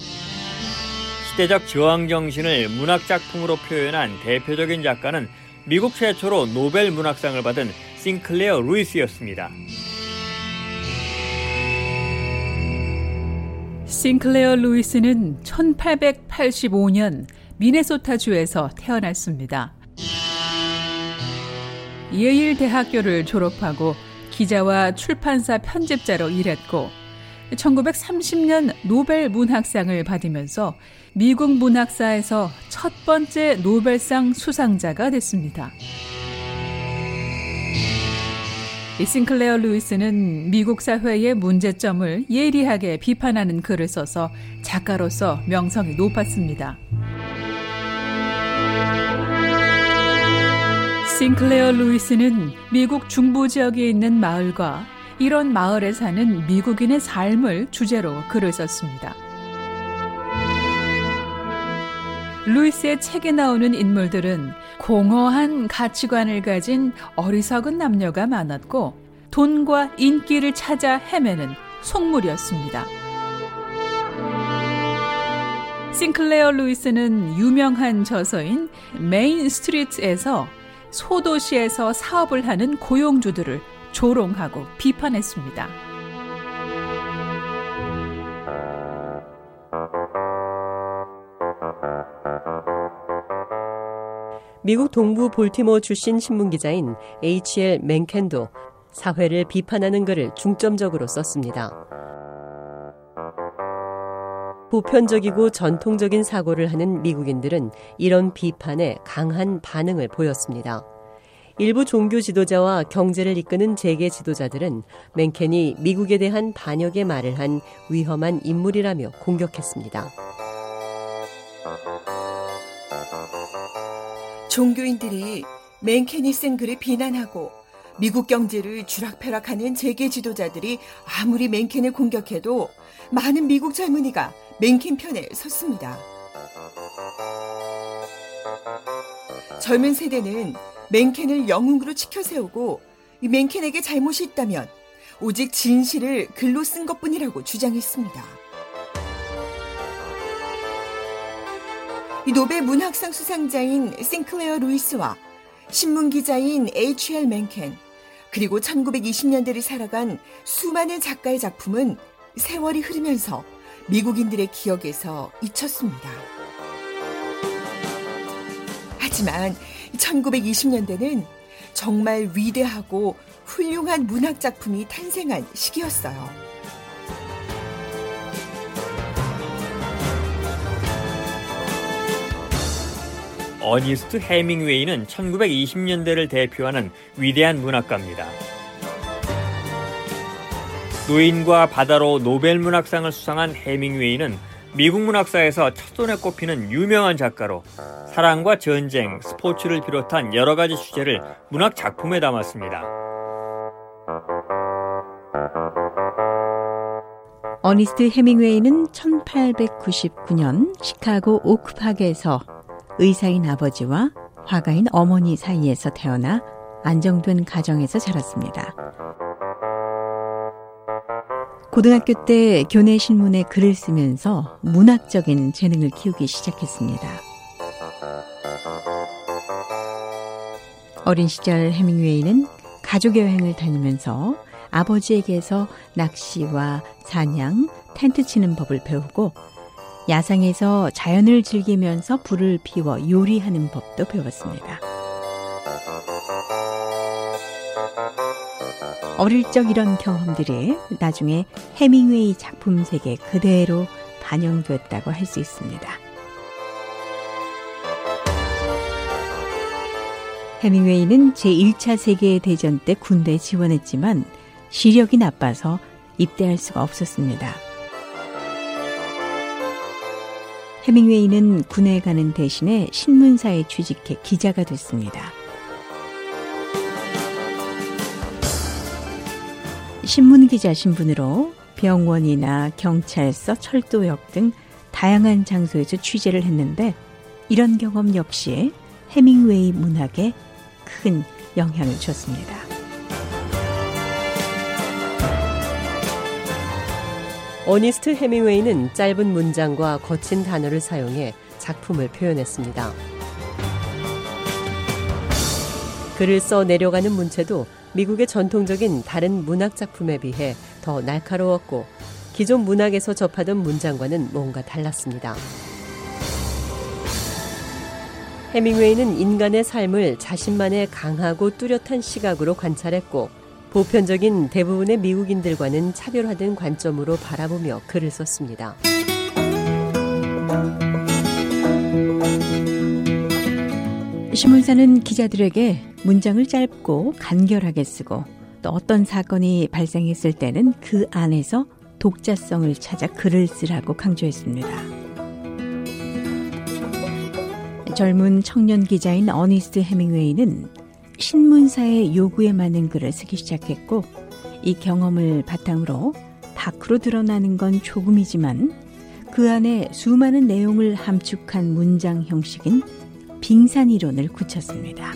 시대적 저항 정신을 문학 작품으로 표현한 대표적인 작가는 미국 최초로 노벨 문학상을 받은 싱클레어 루이스였습니다. 싱클레어 루이스는 1885년 미네소타주에서 태어났습니다. 예일 대학교를 졸업하고 기자와 출판사 편집자로 일했고 1930년 노벨 문학상을 받으면서 미국 문학사에서 첫 번째 노벨상 수상자가 됐습니다. 이 싱클레어 루이스는 미국 사회의 문제점을 예리하게 비판하는 글을 써서 작가로서 명성이 높았습니다. 싱클레어 루이스는 미국 중부 지역에 있는 마을과 이런 마을에 사는 미국인의 삶을 주제로 글을 썼습니다. 루이스의 책에 나오는 인물들은 공허한 가치관을 가진 어리석은 남녀가 많았고 돈과 인기를 찾아 헤매는 속물이었습니다. 싱클레어 루이스는 유명한 저서인 메인 스트리트에서 소도시에서 사업을 하는 고용주들을 조롱하고 비판했습니다. 미국 동부 볼티모어 출신 신문 기자인 H.L. 맨켄도 사회를 비판하는 글을 중점적으로 썼습니다. 보편적이고 전통적인 사고를 하는 미국인들은 이런 비판에 강한 반응을 보였습니다. 일부 종교 지도자와 경제를 이끄는 재계 지도자들은 맨켄이 미국에 대한 반역의 말을 한 위험한 인물이라며 공격했습니다. 종교인들이 맨켄이 쓴 글을 비난하고 미국 경제를 주락펴락하는 재계 지도자들이 아무리 맨켄을 공격해도 많은 미국 젊은이가 맨켄 편에 섰습니다. 젊은 세대는 맨켄을 영웅으로 치켜세우고 이 맨켄에게 잘못이 있다면 오직 진실을 글로 쓴 것뿐이라고 주장했습니다. 이 노벨 문학상 수상자인 싱클레어 루이스와 신문 기자인 H.L. 맨켄 그리고 1920년대를 살아간 수많은 작가의 작품은 세월이 흐르면서 미국인들의 기억에서 잊혔습니다. 하지만 1920년대는 정말 위대하고 훌륭한 문학 작품이 탄생한 시기였어요. 어니스트 해밍웨이는 1920년대를 대표하는 위대한 문학가입니다. 노인과 바다로 노벨 문학상을 수상한 해밍웨이는 미국 문학사에서 첫손에 꼽히는 유명한 작가로 사랑과 전쟁, 스포츠를 비롯한 여러 가지 주제를 문학 작품에 담았습니다. 어니스트 해밍웨이는 1899년 시카고 오크파크에서 의사인 아버지와 화가인 어머니 사이에서 태어나 안정된 가정에서 자랐습니다. 고등학교 때 교내 신문에 글을 쓰면서 문학적인 재능을 키우기 시작했습니다. 어린 시절 해밍웨이는 가족 여행을 다니면서 아버지에게서 낚시와 사냥, 텐트 치는 법을 배우고 야상에서 자연을 즐기면서 불을 피워 요리하는 법도 배웠습니다. 어릴 적 이런 경험들이 나중에 해밍웨이 작품 세계 그대로 반영됐다고 할 수 있습니다. 해밍웨이는 제1차 세계대전 때 군대에 지원했지만 시력이 나빠서 입대할 수가 없었습니다. 해밍웨이는 군에 가는 대신에 신문사에 취직해 기자가 됐습니다. 신문기자 신분으로 병원이나 경찰서, 철도역 등 다양한 장소에서 취재를 했는데 이런 경험 역시 해밍웨이 문학에 큰 영향을 줬습니다. 어니스트 해밍웨이는 짧은 문장과 거친 단어를 사용해 작품을 표현했습니다. 글을 써 내려가는 문체도 미국의 전통적인 다른 문학 작품에 비해 더 날카로웠고 기존 문학에서 접하던 문장과는 뭔가 달랐습니다. 해밍웨이는 인간의 삶을 자신만의 강하고 뚜렷한 시각으로 관찰했고 보편적인 대부분의 미국인들과는 차별화된 관점으로 바라보며 글을 썼습니다. 신문사는 기자들에게 문장을 짧고 간결하게 쓰고 또 어떤 사건이 발생했을 때는 그 안에서 독자성을 찾아 글을 쓰라고 강조했습니다. 젊은 청년 기자인 어니스트 해밍웨이는 신문사의 요구에 맞는 글을 쓰기 시작했고 이 경험을 바탕으로 밖으로 드러나는 건 조금이지만 그 안에 수많은 내용을 함축한 문장 형식인 빙산 이론을 굳혔습니다.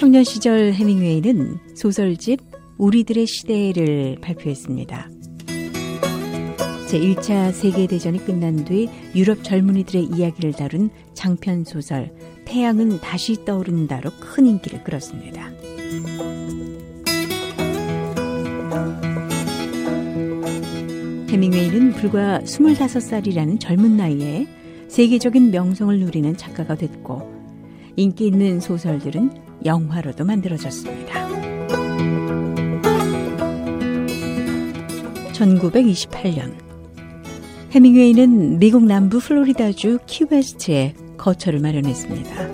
청년 시절 해밍웨이는 소설집 우리들의 시대를 발표했습니다. 제1차 세계대전이 끝난 뒤 유럽 젊은이들의 이야기를 다룬 장편 소설 태양은 다시 떠오른다로 큰 인기를 끌었습니다. 해밍웨이는 불과 25살이라는 젊은 나이에 세계적인 명성을 누리는 작가가 됐고 인기 있는 소설들은 영화로도 만들어졌습니다. 1928년 해밍웨이는 미국 남부 플로리다주 키웨스트에 거처를 마련했습니다.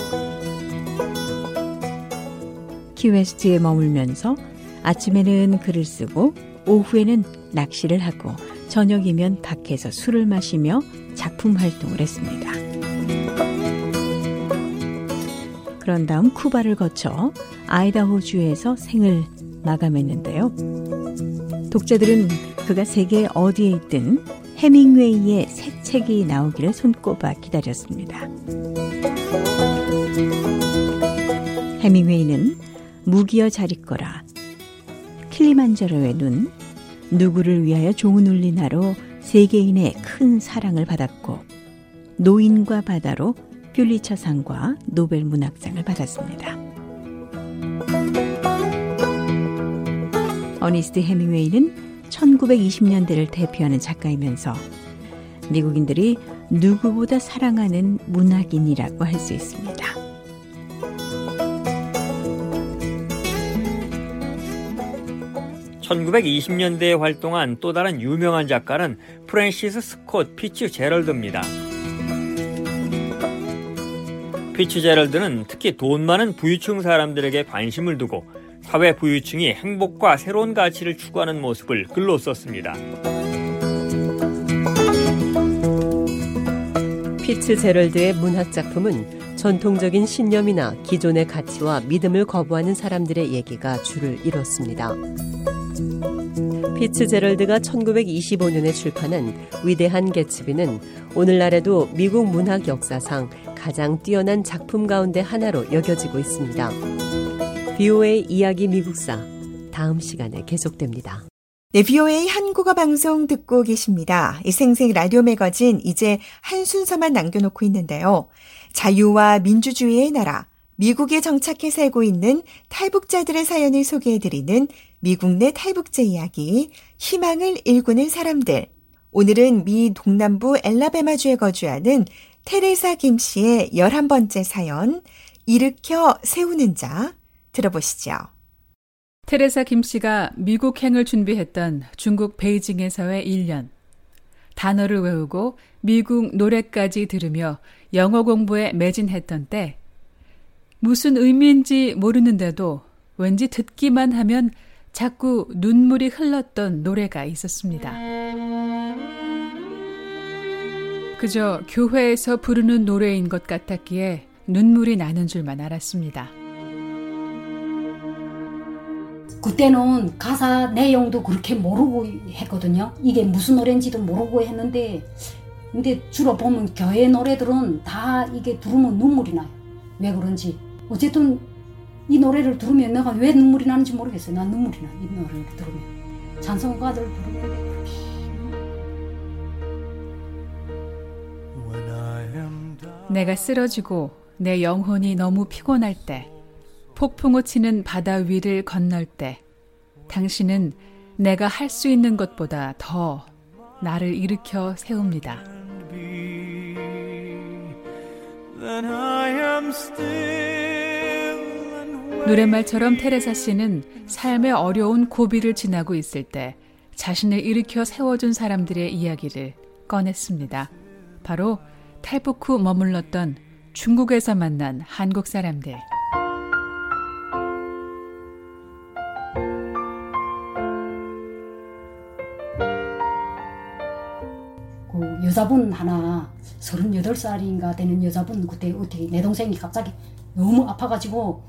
키웨스트에 머물면서 아침에는 글을 쓰고 오후에는 낚시를 하고 저녁이면 밖에서 술을 마시며 작품 활동을 했습니다. 그런 다음 쿠바를 거쳐 아이다호주에서 생을 마감했는데요. 독자들은 그가 세계 어디에 있든 해밍웨이의 새 책이 나오기를 손꼽아 기다렸습니다. 해밍웨이는 무기여 잘 있거라, 킬리만자로의 눈, 누구를 위하여 종은 울리나로 세계인의 큰 사랑을 받았고 노인과 바다로 퓰리처상과 노벨 문학상을 받았습니다. 어니스트 해밍웨이는 1920년대를 대표하는 작가이면서 미국인들이 누구보다 사랑하는 문학인이라고 할 수 있습니다. (1920년대에) 활동한 또 다른 유명한 작가는 프랜시스 스콧 피츠 제럴드입니다. 피츠 제럴드는 특히 돈 많은 부유층 사람들에게 관심을 두고 사회 부유층이 행복과 새로운 가치를 추구하는 모습을 글로 썼습니다. 피츠 제럴드의 문학 작품은 전통적인 신념이나 기존의 가치와 믿음을 거부하는 사람들의 얘기가 줄을 이뤘습니다. 피츠 제럴드가 1925년에 출판한 위대한 개츠비는 오늘날에도 미국 문학 역사상 가장 뛰어난 작품 가운데 하나로 여겨지고 있습니다. BOA 이야기 미국사 다음 시간에 계속됩니다. 네, BOA 한국어 방송 듣고 계십니다. 이 생생 라디오 매거진 이제 한 순서만 남겨놓고 있는데요. 자유와 민주주의의 나라, 미국에 정착해 살고 있는 탈북자들의 사연을 소개해드리는 미국 내 탈북자 이야기, 희망을 일구는 사람들. 오늘은 미 동남부 엘라베마주에 거주하는 테레사 김 씨의 11번째 사연, 일으켜 세우는 자, 들어보시죠. 테레사 김 씨가 미국행을 준비했던 중국 베이징에서의 1년. 단어를 외우고 미국 노래까지 들으며 영어 공부에 매진했던 때, 무슨 의미인지 모르는데도 왠지 듣기만 하면 자꾸 눈물이 흘렀던 노래가 있었습니다. 그저 교회에서 부르는 노래인 것 같았기에 눈물이 나는 줄만 알았습니다. 그때는 가사 내용도 그렇게 모르고 했거든요. 이게 무슨 노래인지도 모르고 했는데, 근데 주로 보면 교회 노래들은 다 이게 들으면 눈물이 나요. 왜 그런지. 어쨌든 이 노래를 들으면 내가 왜 눈물이 나는지 모르겠어요. 난 눈물이 나. 이 노래를 들으면. 찬송가들 부르면 내가 쓰러지고 내 영혼이 너무 피곤할 때, 폭풍우 치는 바다 위를 건널 때, 당신은 내가 할 수 있는 것보다 더 나를 일으켜 세웁니다. 노랫말처럼 테레사 씨는 삶의 어려운 고비를 지나고 있을 때 자신을 일으켜 세워준 사람들의 이야기를 꺼냈습니다. 바로 탈북 후 머물렀던 중국에서 만난 한국 사람들. 그 여자분 하나 38살인가 되는 여자분 그때 어떻게 내 동생이 갑자기 너무 아파가지고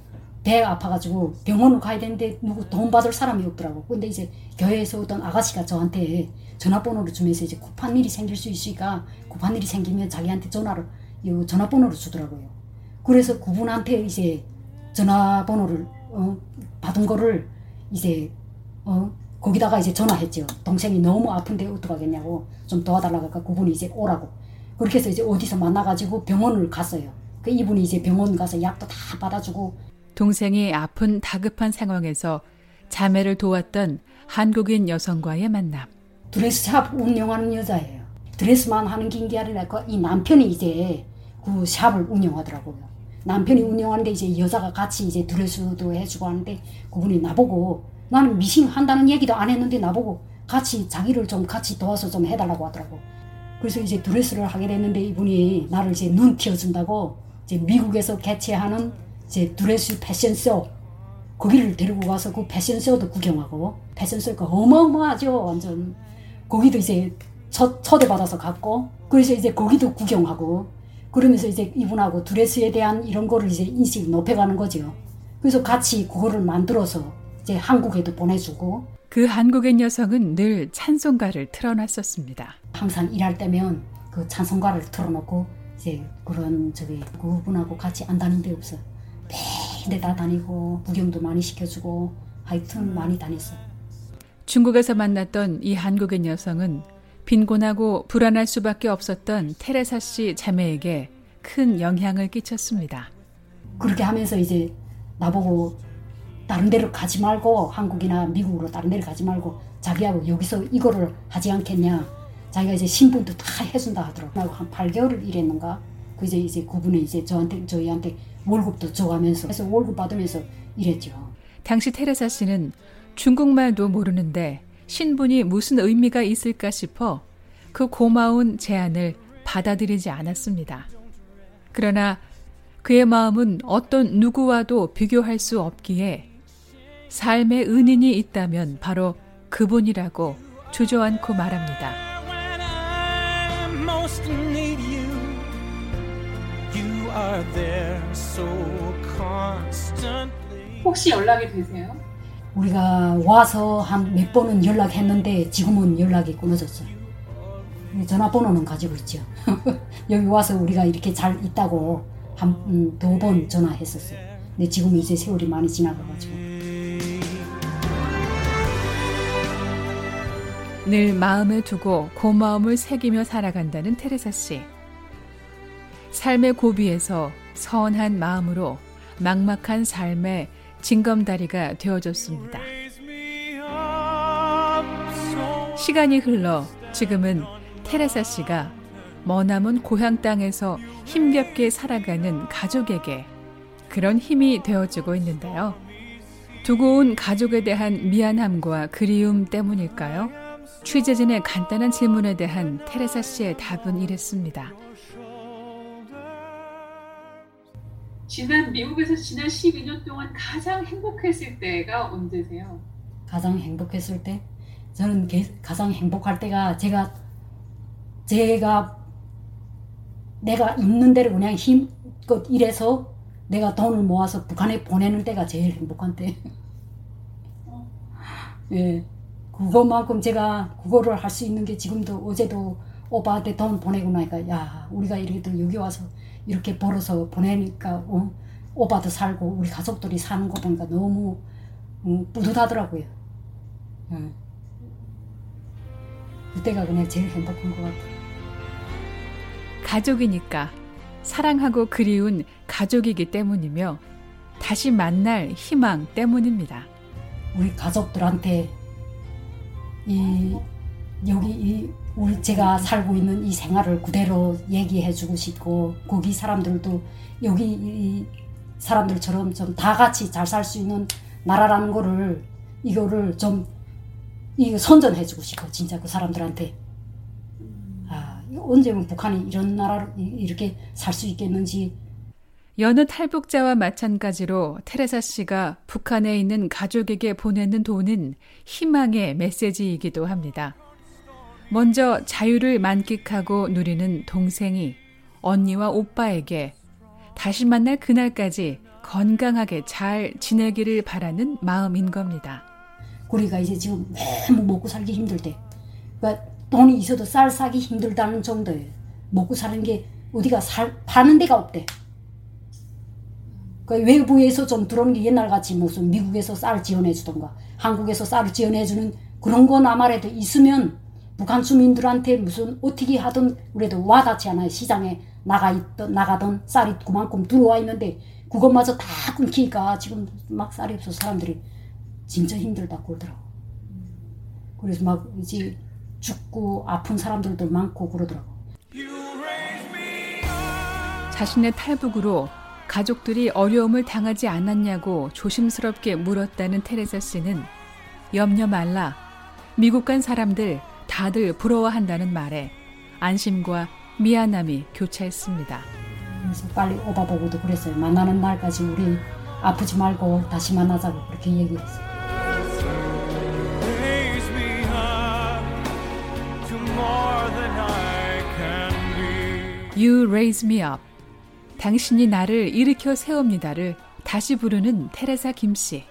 배가 아파가지고 병원을 가야 되는데 누구 돈 받을 사람이 없더라고. 근데 이제 교회에서 어떤 아가씨가 저한테 전화번호를 주면서 이제 급한 일이 생길 수 있으니까 급한 일이 생기면 자기한테 전화를 이 전화번호를 주더라고요. 그래서 그분한테 이제 전화번호를 어, 받은 거를 이제 어, 거기다가 이제 전화했죠. 동생이 너무 아픈데 어떡하겠냐고 좀 도와달라고 하니까 그분이 이제 오라고. 그렇게 해서 이제 어디서 만나가지고 병원을 갔어요. 그 이분이 이제 병원 가서 약도 다 받아주고 동생이 아픈 다급한 상황에서 자매를 도왔던 한국인 여성과의 만남. 드레스샵 운영하는 여자예요. 드레스만 하는 게 아니라 그이 남편이 이제 그 샵을 운영하더라고요. 남편이 운영하는데 이제 여자가 같이 이제 드레스도 해주고 하는데 그분이 나보고 나는 미싱 한다는 얘기도 안 했는데 나보고 같이 자기를 좀 같이 도와서 좀 해달라고 하더라고. 그래서 이제 드레스를 하게 됐는데 이분이 나를 이제 눈 띄워준다고 이제 미국에서 개최하는 이제 드레스 패션쇼 거기를 데리고 가서 그 패션쇼도 구경하고 패션쇼가 어마어마하죠 완전 거기도 이제 첫, 초대받아서 갔고 그래서 이제 거기도 구경하고 그러면서 이제 이분하고 드레스에 대한 이런 거를 이제 인식 높여가는 거죠 그래서 같이 그거를 만들어서 이제 한국에도 보내주고 그 한국인 여성은 늘 찬송가를 틀어놨었습니다. 항상 일할 때면 그 찬송가를 틀어놓고 이제 그런 저기 그분하고 같이 안다는 데 없어. 매일 다 다니고 구경도 많이 시켜주고 하여튼 많이 다녔어요. 중국에서 만났던 이 한국인 여성은 빈곤하고 불안할 수밖에 없었던 테레사 씨 자매에게 큰 영향을 끼쳤습니다. 그렇게 하면서 이제 나보고 다른 데로 가지 말고 한국이나 미국으로 다른 데로 가지 말고 자기하고 여기서 이거를 하지 않겠냐. 자기가 이제 신분도 다 해준다 하더라고. 한 8개월을 일했는가. 그 이제 이제 그분이 이제 저한테 저희한테 월급도 줘가면서 그래서 월급 받으면서 일했죠. 당시 테레사 씨는 중국말도 모르는데 신분이 무슨 의미가 있을까 싶어 그 고마운 제안을 받아들이지 않았습니다. 그러나 그의 마음은 어떤 누구와도 비교할 수 없기에 삶의 은인이 있다면 바로 그분이라고 주저앉고 말합니다. 혹시 연락이 되세요? 우리가 와서 한 몇 번은 연락했는데 지금은 연락이 끊어졌어요. 전화번호는 가지고 있죠. (laughs) 여기 와서 우리가 이렇게 잘 있다고 한 두번 음, 전화했었어요. 근데 지금 이제 세월이 많이 지나가가지고. 늘 마음에 두고 고마움을 새기며 살아간다는 테레사 씨. 삶의 고비에서 선한 마음으로 막막한 삶의 징검다리가 되어줬습니다. 시간이 흘러 지금은 테레사 씨가 머나먼 고향 땅에서 힘겹게 살아가는 가족에게 그런 힘이 되어주고 있는데요. 두고 온 가족에 대한 미안함과 그리움 때문일까요? 취재진의 간단한 질문에 대한 테레사 씨의 답은 이랬습니다. 지난 미국에서 지난 12년 동안 가장 행복했을 때가 언제세요? 가장 행복했을 때 저는 가장 행복할 때가 제가 제가 내가 있는 대로 그냥 힘껏 일해서 내가 돈을 모아서 북한에 보내는 때가 제일 행복한 때. 예. 그것만큼 제가 그거를 할 수 있는 게 지금도 어제도 오빠한테 돈 보내고 나니까 야 우리가 이렇게 여기 와서 이렇게 벌어서 보내니까 어, 오빠도 살고 우리 가족들이 사는 거 보니까 너무 음, 뿌듯하더라고요. 예. 그때가 그냥 제일 행복한 것 같아요. 가족이니까 사랑하고 그리운 가족이기 때문이며 다시 만날 희망 때문입니다. 우리 가족들한테 이 여기 이 우리 제가 살고 있는 이 생활을 그대로 얘기해 주고 싶고 거기 사람들도 여기 이 사람들처럼 좀 다 같이 잘 살 수 있는 나라라는 거를 이거를 좀 이거 선전해 주고 싶어 진짜 그 사람들한테 아 언제면 북한이 이런 나라로 이렇게 살 수 있겠는지 여느 탈북자와 마찬가지로 테레사 씨가 북한에 있는 가족에게 보내는 돈은 희망의 메시지이기도 합니다. 먼저 자유를 만끽하고 누리는 동생이 언니와 오빠에게 다시 만날 그날까지 건강하게 잘 지내기를 바라는 마음인 겁니다. 우리가 이제 지금 너무 먹고 살기 힘들 때, 그러니까 돈이 있어도 쌀 사기 힘들다는 정도예요. 먹고 사는 게 어디가 살 파는 데가 없대. 그 외부에서 좀 들어오는 게 옛날 같이 무슨 미국에서 쌀 지원해 주던가 한국에서 쌀을 지원해 주는 그런 거나마라도 있으면 북한 주민들한테 무슨 어떻게 하든 그래도 와닿지 않아요. 시장에 나가 있던 나가던 쌀이 그만큼 들어와 있는데 그것마저 다 끊기니까 지금 막 쌀이 없어 사람들이 진짜 힘들다 그러더라고. 그래서 막 이제 죽고 아픈 사람들도 많고 그러더라고. 자신의 탈북으로 가족들이 어려움을 당하지 않았냐고 조심스럽게 물었다는 테레사 씨는 염려 말라. 미국 간 사람들 다들 부러워한다는 말에 안심과 미안함이 교차했습니다. 그래서 빨리 오빠 보고도 그랬어요. 만나는 날까지 우리 아프지 말고 다시 만나자고 그렇게 얘기했어요. You raise me up. 당신이 나를 일으켜 세웁니다를 다시 부르는 테레사 김 씨.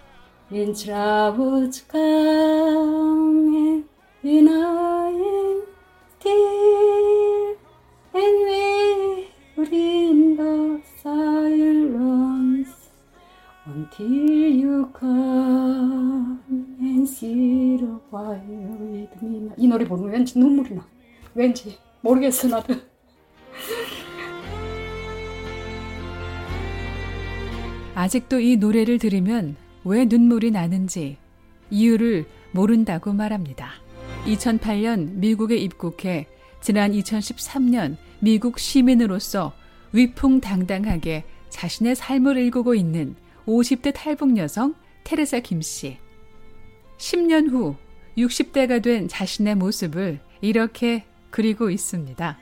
이 노래 부르면 왠지 눈물이 나. 왠지 모르겠어 나도. 아직도 이 노래를 들으면 왜 눈물이 나는지 이유를 모른다고 말합니다. 2008년 미국에 입국해 지난 2013년 미국 시민으로서 위풍당당하게 자신의 삶을 일구고 있는 50대 탈북 여성 테레사 김 씨. 10년 후 60대가 된 자신의 모습을 이렇게 그리고 있습니다.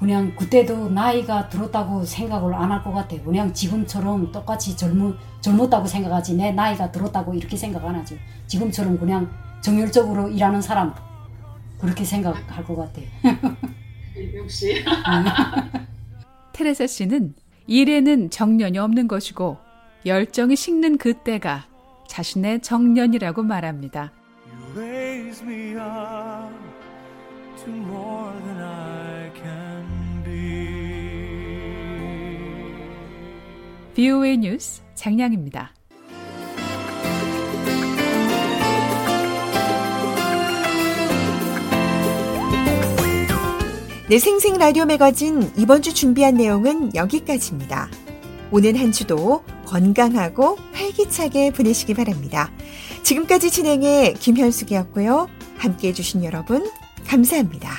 그냥 그때도 나이가 들었다고 생각을 안 할 것 같아. 그냥 지금처럼 똑같이 젊은, 젊었다고 생각하지. 내 나이가 들었다고 이렇게 생각 안 하죠. 지금처럼 그냥 정열적으로 일하는 사람. 그렇게 생각할 것 같아. (laughs) 역시. (laughs) 테레사 씨는 일에는 정년이 없는 것이고 열정이 식는 그때가 자신의 정년이라고 말합니다. VOA 뉴스 장량입니다. 내 네, 생생 라디오 매거진 이번 주 준비한 내용은 여기까지입니다. 오는 한 주도 건강하고 활기차게 보내시기 바랍니다. 지금까지 진행해 김현숙이었고요. 함께 해주신 여러분, 감사합니다.